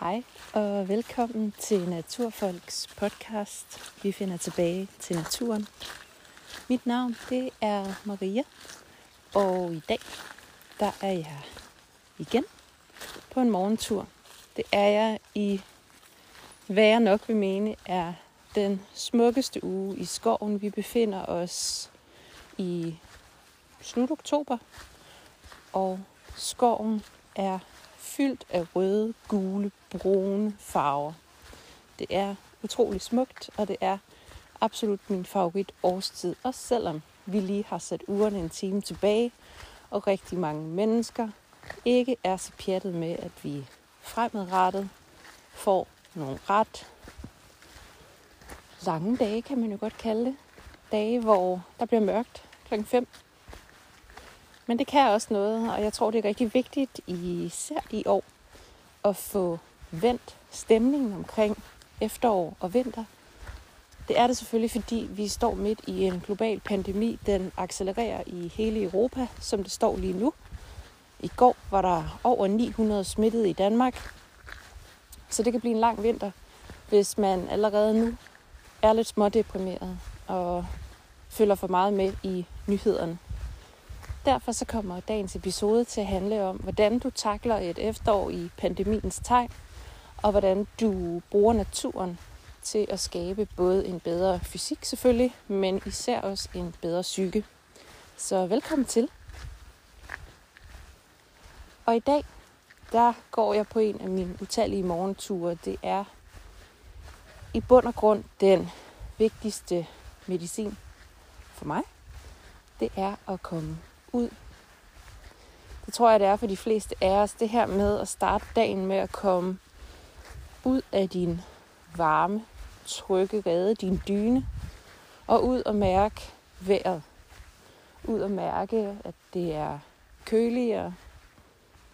Hej og velkommen til Naturfolks podcast. Vi finder tilbage til naturen. Mit navn det er Maria, og i dag der er jeg igen på en morgentur. Det er jeg i, hvad jeg nok vil mene, er den smukkeste uge i skoven. Vi befinder os i slut oktober, og skoven er fyldt af røde, gule, brune farver. Det er utrolig smukt, og det er absolut min favorit årstid, også selvom vi lige har sat ugerne en time tilbage, og rigtig mange mennesker ikke er så pjattet med, at vi fremadrettet får nogle ret lange dage, kan man jo godt kalde det. Dage, hvor der bliver mørkt kl. 5 men det kan også noget, og jeg tror, det er rigtig vigtigt, især i år, at få vendt stemningen omkring efterår og vinter. Det er det selvfølgelig, fordi vi står midt i en global pandemi. Den accelererer i hele Europa, som det står lige nu. I går var der over 900 smittede i Danmark. Så det kan blive en lang vinter, hvis man allerede nu er lidt smådeprimeret og følger for meget med i nyhederne. Derfor så kommer dagens episode til at handle om, hvordan du takler et efterår i pandemiens tegn, og hvordan du bruger naturen til at skabe både en bedre fysik selvfølgelig, men især også en bedre psyke. Så velkommen til. Og i dag, der går jeg på en af mine utallige morgenture. Det er i bund og grund den vigtigste medicin for mig. Det er at komme ud. Det tror jeg, det er for de fleste af os. Det her med at starte dagen med at komme ud af din varme, trygge rede, din dyne, og ud og mærke vejret. Ud og mærke, at det er køligere.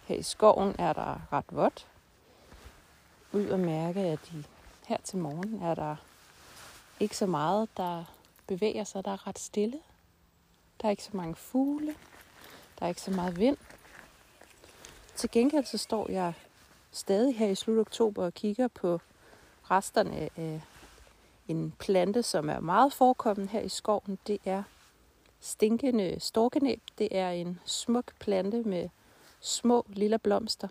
Her i skoven er der ret vådt. Ud og mærke, at i, her til morgen er der ikke så meget, der bevæger sig. Der er ret stille. Der er ikke så mange fugle. Der er ikke så meget vind. Til gengæld så står jeg stadig her i slut oktober og kigger på resterne af en plante, som er meget forekommende her i skoven. Det er stinkende storkenæb. Det er en smuk plante med små lille blomster.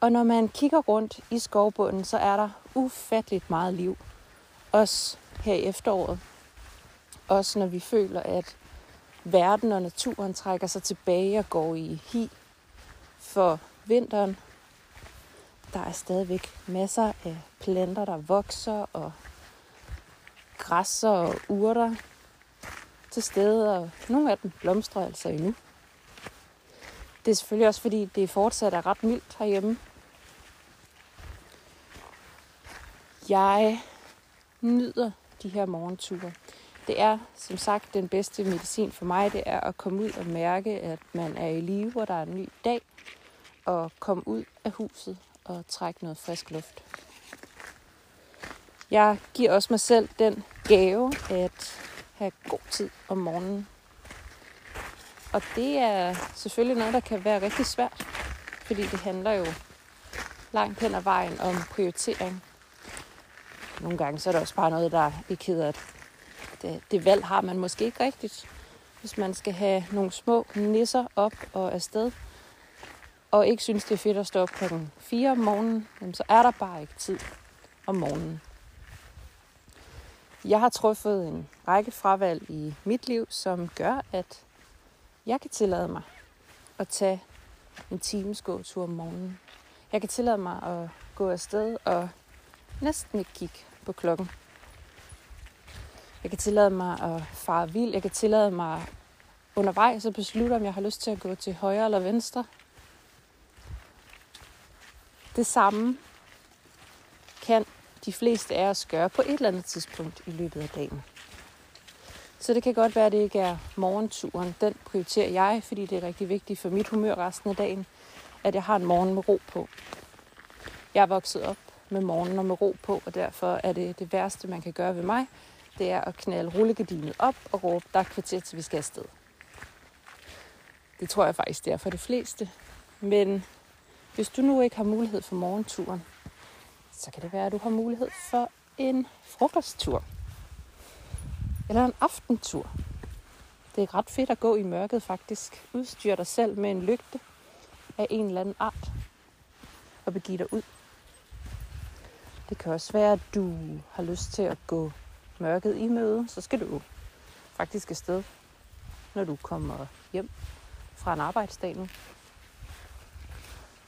Og når man kigger rundt i skovbunden, så er der ufatteligt meget liv. Også her i efteråret. Også når vi føler, at verden og naturen trækker sig tilbage og går i hi for vinteren. Der er stadigvæk masser af planter, der vokser, og græsser og urter til stede, og nogle af dem blomstrer altså endnu. Det er selvfølgelig også fordi, det fortsat er ret mildt herhjemme. Jeg nyder de her morgenture. Det er som sagt den bedste medicin for mig, det er at komme ud og mærke, at man er i live, hvor der er en ny dag, og komme ud af huset og trække noget frisk luft. Jeg giver også mig selv den gave at have god tid om morgenen. Og det er selvfølgelig noget, der kan være rigtig svært, fordi det handler jo langt hen ad vejen om prioritering. Nogle gange så er det også bare noget, der ikke hedder, det, øh, det valg har man måske ikke rigtigt, hvis man skal have nogle små nisser op og afsted, og ikke synes, det er fedt at stå op klokken 4 om morgenen, jamen, så er der bare ikke tid om morgenen. Jeg har truffet en række fravalg i mit liv, som gør, at jeg kan tillade mig at tage en times gåtur om morgenen. Jeg kan tillade mig at gå afsted og næsten ikke kigge på klokken. Jeg kan tillade mig at fare vild. Jeg kan tillade mig undervejs at beslutte, om jeg har lyst til at gå til højre eller venstre. Det samme kan de fleste af os gøre på et eller andet tidspunkt i løbet af dagen. Så det kan godt være, at det ikke er morgenturen. Den prioriterer jeg, fordi det er rigtig vigtigt for mit humør resten af dagen, at jeg har en morgen med ro på. Jeg er vokset op med morgenen og med ro på, og derfor er det det værste, man kan gøre ved mig, det er at knalde rullegardinet op og råbe, der er kvarter til vi skal afsted. Det tror jeg faktisk, det er for de fleste. Men Hvis du nu ikke har mulighed for morgenturen, så kan det være, at du har mulighed for en frokosttur. Eller en aftentur. Det er ret fedt at gå i mørket faktisk. Udstyr dig selv med en lygte af en eller anden art. Og begive dig ud. Det kan også være, at du har lyst til at gå mørket i møde. Så skal du faktisk afsted, når du kommer hjem fra en arbejdsdag nu.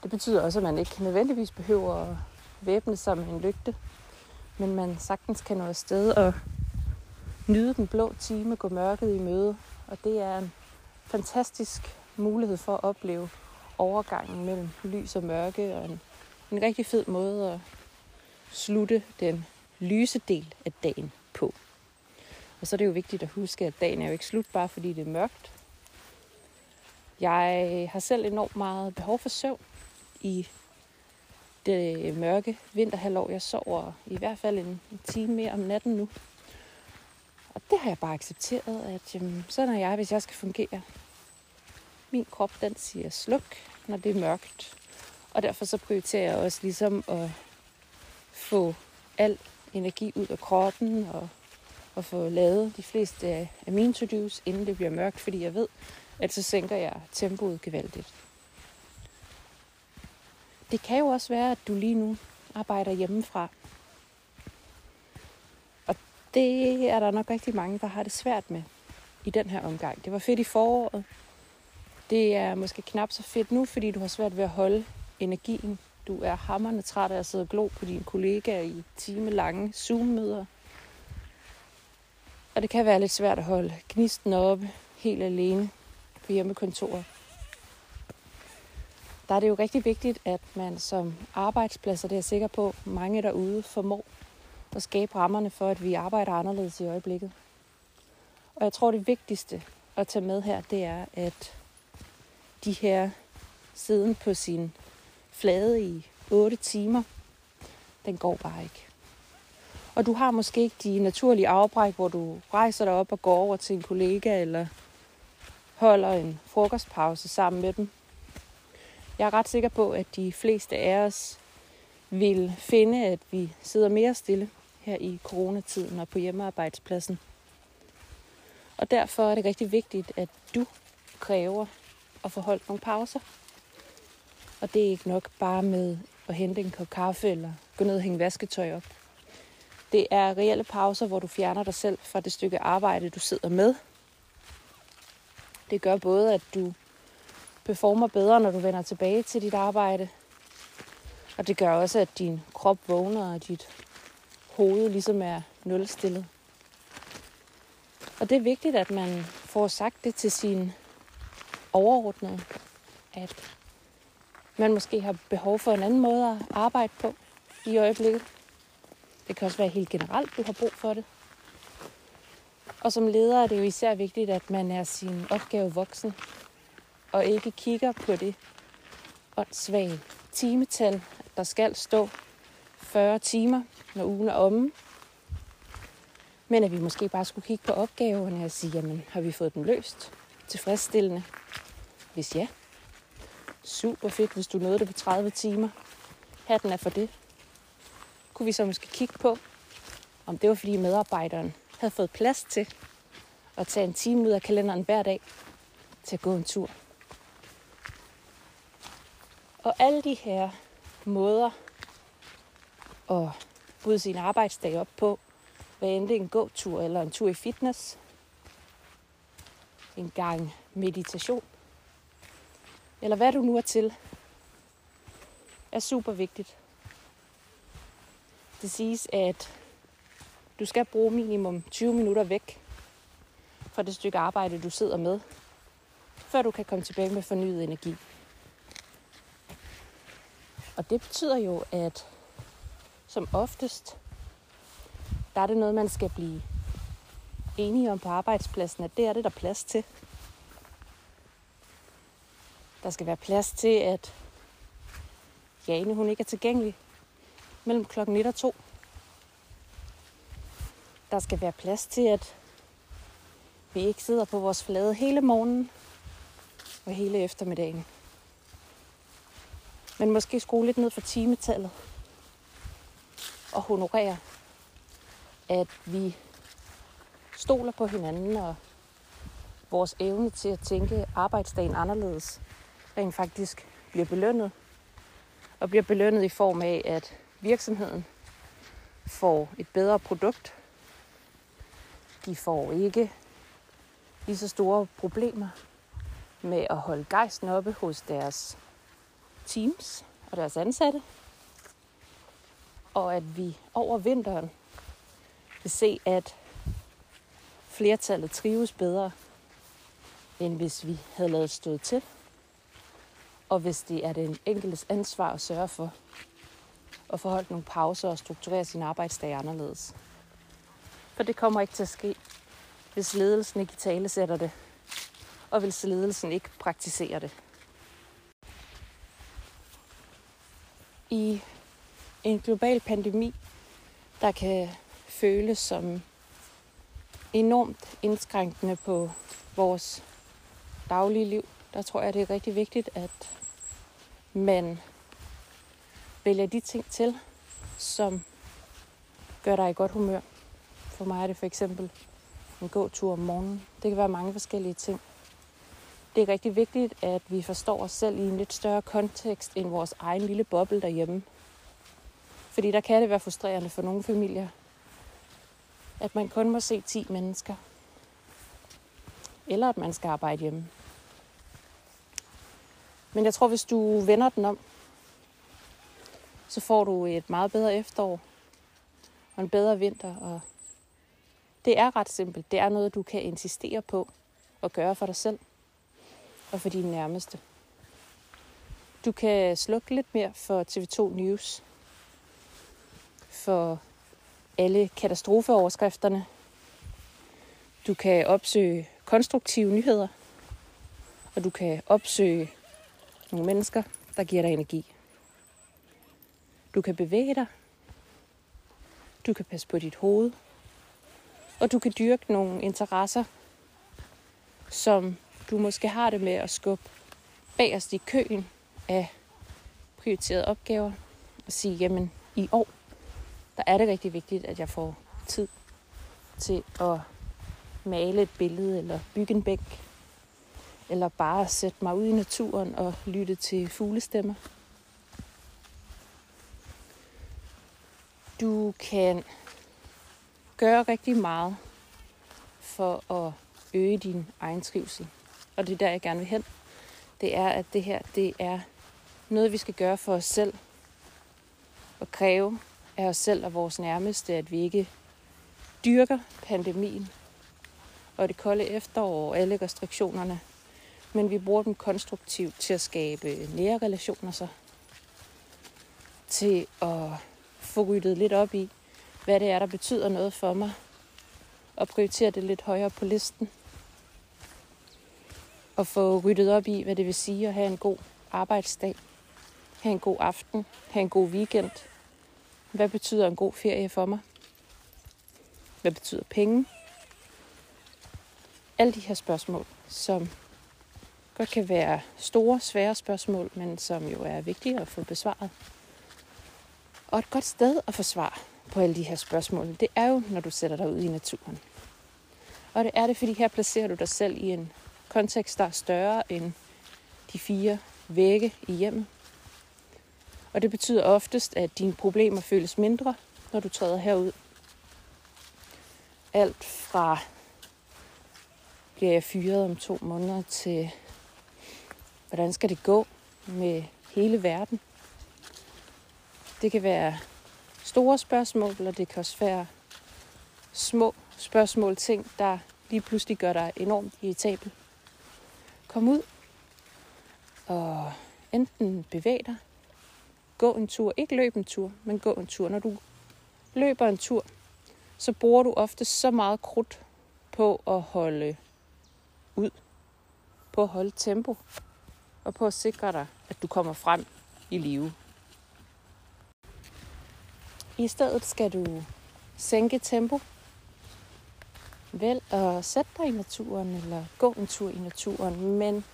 Det betyder også, at man ikke nødvendigvis behøver at væbne sig med en lygte, men man sagtens kan nå afsted og nyde den blå time, gå mørket i møde. Og det er en fantastisk mulighed for at opleve overgangen mellem lys og mørke, og en, en rigtig fed måde at slutte den lyse del af dagen på. Og så er det jo vigtigt at huske, at dagen er jo ikke slut, bare fordi det er mørkt. Jeg har selv enormt meget behov for søvn i det mørke vinterhalvår. Jeg sover i hvert fald en time mere om natten nu. Og det har jeg bare accepteret, at jamen, sådan er jeg, hvis jeg skal fungere. Min krop, den siger sluk, når det er mørkt. Og derfor så prioriterer jeg også ligesom at få al energi ud af kroppen og, og få lavet de fleste af mine to-dos, inden det bliver mørkt, fordi jeg ved, at så sænker jeg tempoet gevaldigt. Det kan jo også være, at du lige nu arbejder hjemmefra. Og det er der nok rigtig mange, der har det svært med i den her omgang. Det var fedt i foråret. Det er måske knap så fedt nu, fordi du har svært ved at holde energien. Du er hammerne træt af at sidde og glo på dine kollegaer i time lange Zoom-møder. Og det kan være lidt svært at holde gnisten oppe helt alene på hjemmekontoret der er det jo rigtig vigtigt, at man som arbejdsplads, og det er jeg sikker på, mange derude formår at skabe rammerne for, at vi arbejder anderledes i øjeblikket. Og jeg tror, det vigtigste at tage med her, det er, at de her siden på sin flade i 8 timer, den går bare ikke. Og du har måske ikke de naturlige afbræk, hvor du rejser dig op og går over til en kollega, eller holder en frokostpause sammen med dem. Jeg er ret sikker på, at de fleste af os vil finde, at vi sidder mere stille her i coronatiden og på hjemmearbejdspladsen. Og derfor er det rigtig vigtigt, at du kræver at få holdt nogle pauser. Og det er ikke nok bare med at hente en kop kaffe eller gå ned og hænge vasketøj op. Det er reelle pauser, hvor du fjerner dig selv fra det stykke arbejde, du sidder med. Det gør både, at du performer bedre, når du vender tilbage til dit arbejde. Og det gør også, at din krop vågner, og dit hoved ligesom er nulstillet. Og det er vigtigt, at man får sagt det til sin overordnede, at man måske har behov for en anden måde at arbejde på i øjeblikket. Det kan også være helt generelt, du har brug for det. Og som leder er det jo især vigtigt, at man er sin opgave voksen, og ikke kigger på det åndssvage timetal, der skal stå 40 timer, når ugen er omme. Men at vi måske bare skulle kigge på opgaverne og sige, jamen har vi fået dem løst tilfredsstillende? Hvis ja, super fedt, hvis du nåede det på 30 timer. Hatten er for det. Kunne vi så måske kigge på, om det var fordi medarbejderen havde fået plads til at tage en time ud af kalenderen hver dag til at gå en tur. Og alle de her måder at bryde sin arbejdsdag op på, hvad end det er en gåtur eller en tur i fitness, en gang meditation, eller hvad du nu er til, er super vigtigt. Det siges, at du skal bruge minimum 20 minutter væk fra det stykke arbejde, du sidder med, før du kan komme tilbage med fornyet energi. Og det betyder jo, at som oftest, der er det noget, man skal blive enige om på arbejdspladsen, at det er det, der er plads til. Der skal være plads til, at Jane hun ikke er tilgængelig mellem klokken 1 og 2. Der skal være plads til, at vi ikke sidder på vores flade hele morgenen og hele eftermiddagen. Men måske skrue lidt ned for timetallet. Og honorere, at vi stoler på hinanden og vores evne til at tænke arbejdsdagen anderledes rent faktisk bliver belønnet. Og bliver belønnet i form af, at virksomheden får et bedre produkt. De får ikke lige så store problemer med at holde gejsten oppe hos deres teams og deres ansatte. Og at vi over vinteren vil se, at flertallet trives bedre, end hvis vi havde lavet stået til. Og hvis det er den enkeltes ansvar at sørge for at forholde nogle pauser og strukturere sin arbejdsdag anderledes. For det kommer ikke til at ske, hvis ledelsen ikke i tale sætter det, og hvis ledelsen ikke praktiserer det. I en global pandemi, der kan føles som enormt indskrænkende på vores daglige liv, der tror jeg, det er rigtig vigtigt, at man vælger de ting til, som gør dig i godt humør. For mig er det for eksempel en gåtur om morgenen. Det kan være mange forskellige ting. Det er rigtig vigtigt, at vi forstår os selv i en lidt større kontekst end vores egen lille boble derhjemme. Fordi der kan det være frustrerende for nogle familier, at man kun må se 10 mennesker. Eller at man skal arbejde hjemme. Men jeg tror, hvis du vender den om, så får du et meget bedre efterår og en bedre vinter. Og det er ret simpelt. Det er noget, du kan insistere på at gøre for dig selv og for dine nærmeste. Du kan slukke lidt mere for TV2 News, for alle katastrofeoverskrifterne. Du kan opsøge konstruktive nyheder, og du kan opsøge nogle mennesker, der giver dig energi. Du kan bevæge dig. Du kan passe på dit hoved. Og du kan dyrke nogle interesser, som du måske har det med at skubbe bagerst i køen af prioriterede opgaver og sige, jamen i år, der er det rigtig vigtigt, at jeg får tid til at male et billede eller bygge en bænk eller bare sætte mig ud i naturen og lytte til fuglestemmer. Du kan gøre rigtig meget for at øge din egen trivsel. Og det er der, jeg gerne vil hen. Det er, at det her det er noget, vi skal gøre for os selv. Og kræve af os selv og vores nærmeste, at vi ikke dyrker pandemien og det kolde efterår og alle restriktionerne men vi bruger dem konstruktivt til at skabe nære relationer så. Til at få ryddet lidt op i, hvad det er, der betyder noget for mig, og prioritere det lidt højere på listen. Og få ryddet op i, hvad det vil sige at have en god arbejdsdag, have en god aften, have en god weekend. Hvad betyder en god ferie for mig? Hvad betyder penge? Alle de her spørgsmål, som godt kan være store, svære spørgsmål, men som jo er vigtige at få besvaret. Og et godt sted at få svar på alle de her spørgsmål, det er jo, når du sætter dig ud i naturen. Og det er det, fordi her placerer du dig selv i en kontekst, der er større end de fire vægge i hjemmet. Og det betyder oftest, at dine problemer føles mindre, når du træder herud. Alt fra bliver jeg fyret om to måneder til Hvordan skal det gå med hele verden? Det kan være store spørgsmål, eller det kan også være små spørgsmål, ting, der lige pludselig gør dig enormt irritabel. Kom ud og enten bevæg dig, gå en tur, ikke løb en tur, men gå en tur. Når du løber en tur, så bruger du ofte så meget krudt på at holde ud, på at holde tempo, og på at sikre dig, at du kommer frem i live. I stedet skal du sænke tempo. Vælg at sætte dig i naturen eller gå en tur i naturen, men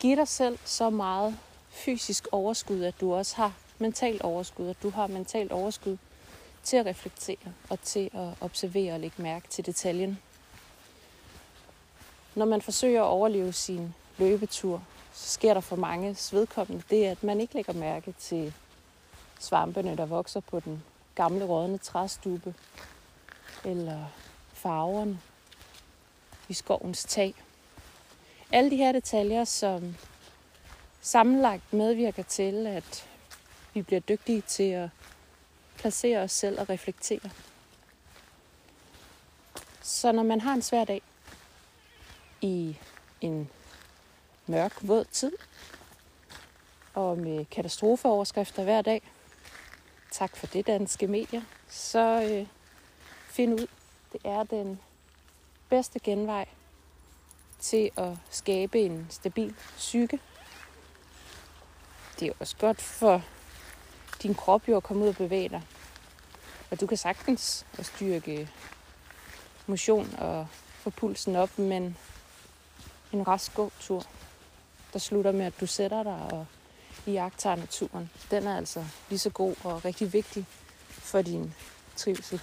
giv dig selv så meget fysisk overskud, at du også har mentalt overskud, at du har mentalt overskud til at reflektere og til at observere og lægge mærke til detaljen. Når man forsøger at overleve sin løbetur, så sker der for mange vedkommende det, at man ikke lægger mærke til svampene, der vokser på den gamle rådne træstube, eller farverne i skovens tag. Alle de her detaljer, som sammenlagt medvirker til, at vi bliver dygtige til at placere os selv og reflektere. Så når man har en svær dag i en mørk, våd tid, og med katastrofeoverskrifter hver dag, tak for det danske medier, så øh, find ud, det er den bedste genvej til at skabe en stabil psyke. Det er også godt for din krop jo at komme ud og bevæge dig. Og du kan sagtens styrke motion og få pulsen op, men en rask tur der slutter med, at du sætter dig og iagtager naturen, den er altså lige så god og rigtig vigtig for din trivsel.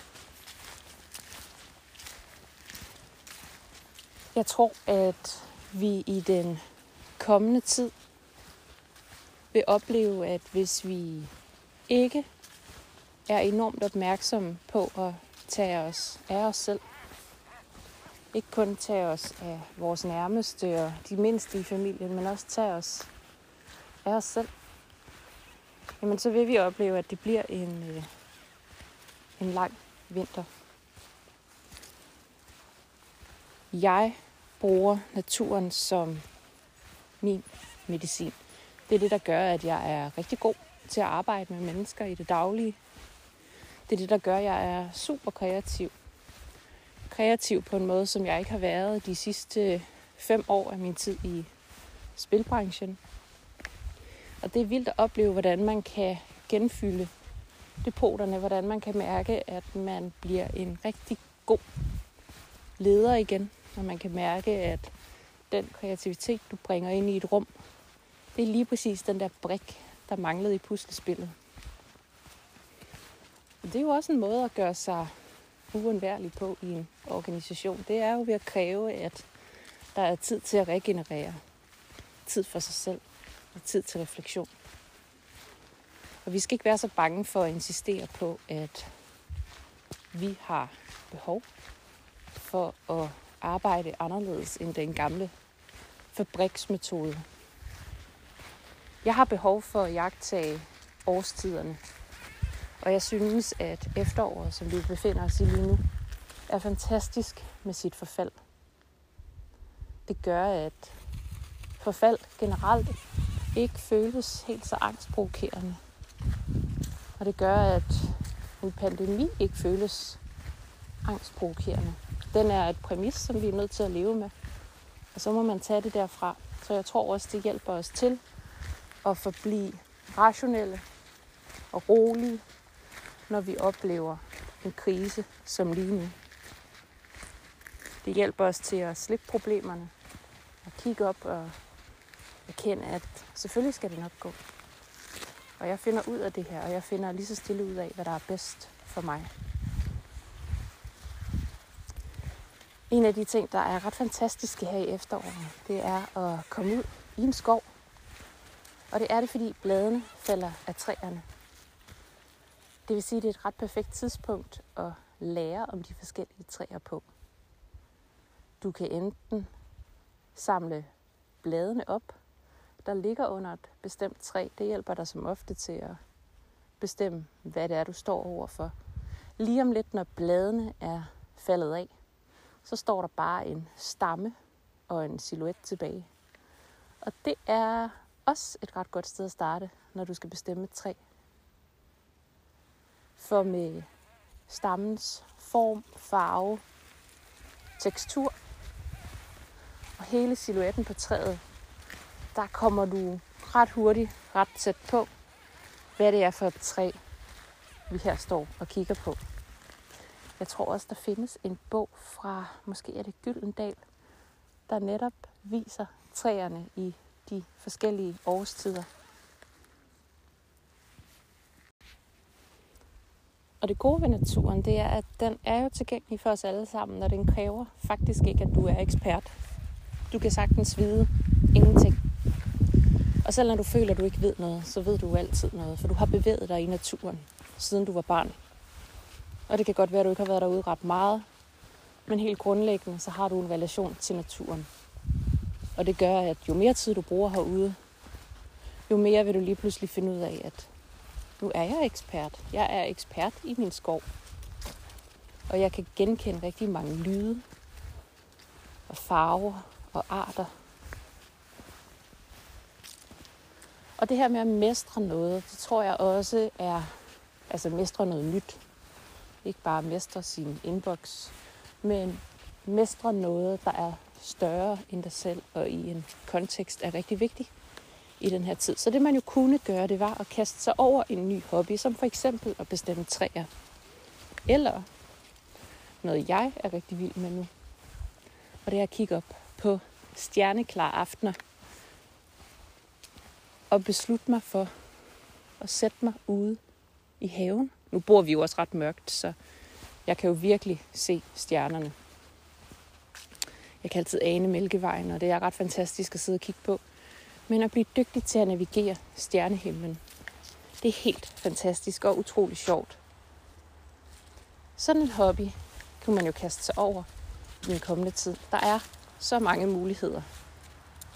Jeg tror, at vi i den kommende tid vil opleve, at hvis vi ikke er enormt opmærksomme på at tage os af os selv, ikke kun tage os af vores nærmeste og de mindste i familien, men også tage os af os selv, jamen så vil vi opleve, at det bliver en, øh, en lang vinter. Jeg bruger naturen som min medicin. Det er det, der gør, at jeg er rigtig god til at arbejde med mennesker i det daglige. Det er det, der gør, at jeg er super kreativ. Kreativ på en måde, som jeg ikke har været de sidste fem år af min tid i spilbranchen. Og det er vildt at opleve, hvordan man kan genfylde depoterne, hvordan man kan mærke, at man bliver en rigtig god leder igen, når man kan mærke, at den kreativitet, du bringer ind i et rum, det er lige præcis den der brik, der manglede i puslespillet. Og det er jo også en måde at gøre sig uundværlig på i en organisation. Det er jo ved at kræve, at der er tid til at regenerere. Tid for sig selv og tid til refleksion. Og vi skal ikke være så bange for at insistere på, at vi har behov for at arbejde anderledes end den gamle fabriksmetode. Jeg har behov for at jagtage årstiderne. Og jeg synes, at efteråret, som vi befinder os i lige nu, er fantastisk med sit forfald. Det gør, at forfald generelt ikke føles helt så angstprovokerende. Og det gør, at en pandemi ikke føles angstprovokerende. Den er et præmis, som vi er nødt til at leve med. Og så må man tage det derfra. Så jeg tror også, det hjælper os til at forblive rationelle og rolige, når vi oplever en krise som lige nu. Det hjælper os til at slippe problemerne og kigge op og erkende, at selvfølgelig skal det nok gå. Og jeg finder ud af det her, og jeg finder lige så stille ud af, hvad der er bedst for mig. En af de ting, der er ret fantastiske her i efteråret, det er at komme ud i en skov. Og det er det, fordi bladene falder af træerne. Det vil sige, at det er et ret perfekt tidspunkt at lære om de forskellige træer på. Du kan enten samle bladene op, der ligger under et bestemt træ. Det hjælper dig som ofte til at bestemme, hvad det er, du står overfor. Lige om lidt, når bladene er faldet af, så står der bare en stamme og en silhuet tilbage. Og det er også et ret godt sted at starte, når du skal bestemme et træ. For med stammens form, farve, tekstur og hele silhuetten på træet, der kommer du ret hurtigt, ret tæt på, hvad det er for et træ, vi her står og kigger på. Jeg tror også, der findes en bog fra, måske er det Gyldendal, der netop viser træerne i de forskellige årstider. Og det gode ved naturen, det er, at den er jo tilgængelig for os alle sammen, og den kræver faktisk ikke, at du er ekspert. Du kan sagtens vide ingenting. Og selv når du føler, at du ikke ved noget, så ved du altid noget, for du har bevæget dig i naturen, siden du var barn. Og det kan godt være, at du ikke har været derude ret meget, men helt grundlæggende, så har du en relation til naturen. Og det gør, at jo mere tid du bruger herude, jo mere vil du lige pludselig finde ud af, at nu er jeg ekspert. Jeg er ekspert i min skov. Og jeg kan genkende rigtig mange lyde og farver og arter. Og det her med at mestre noget, det tror jeg også er, altså mestre noget nyt. Ikke bare mestre sin inbox, men mestre noget, der er større end dig selv og i en kontekst er rigtig vigtigt i den her tid. Så det man jo kunne gøre, det var at kaste sig over en ny hobby, som for eksempel at bestemme træer. Eller noget jeg er rigtig vild med nu. Og det er at kigge op på stjerneklare aftener og beslutte mig for at sætte mig ude i haven. Nu bor vi jo også ret mørkt, så jeg kan jo virkelig se stjernerne. Jeg kan altid ane Mælkevejen, og det er ret fantastisk at sidde og kigge på. Men at blive dygtig til at navigere stjernehimlen, det er helt fantastisk og utrolig sjovt. Sådan en hobby kunne man jo kaste sig over i den kommende tid. Der er så mange muligheder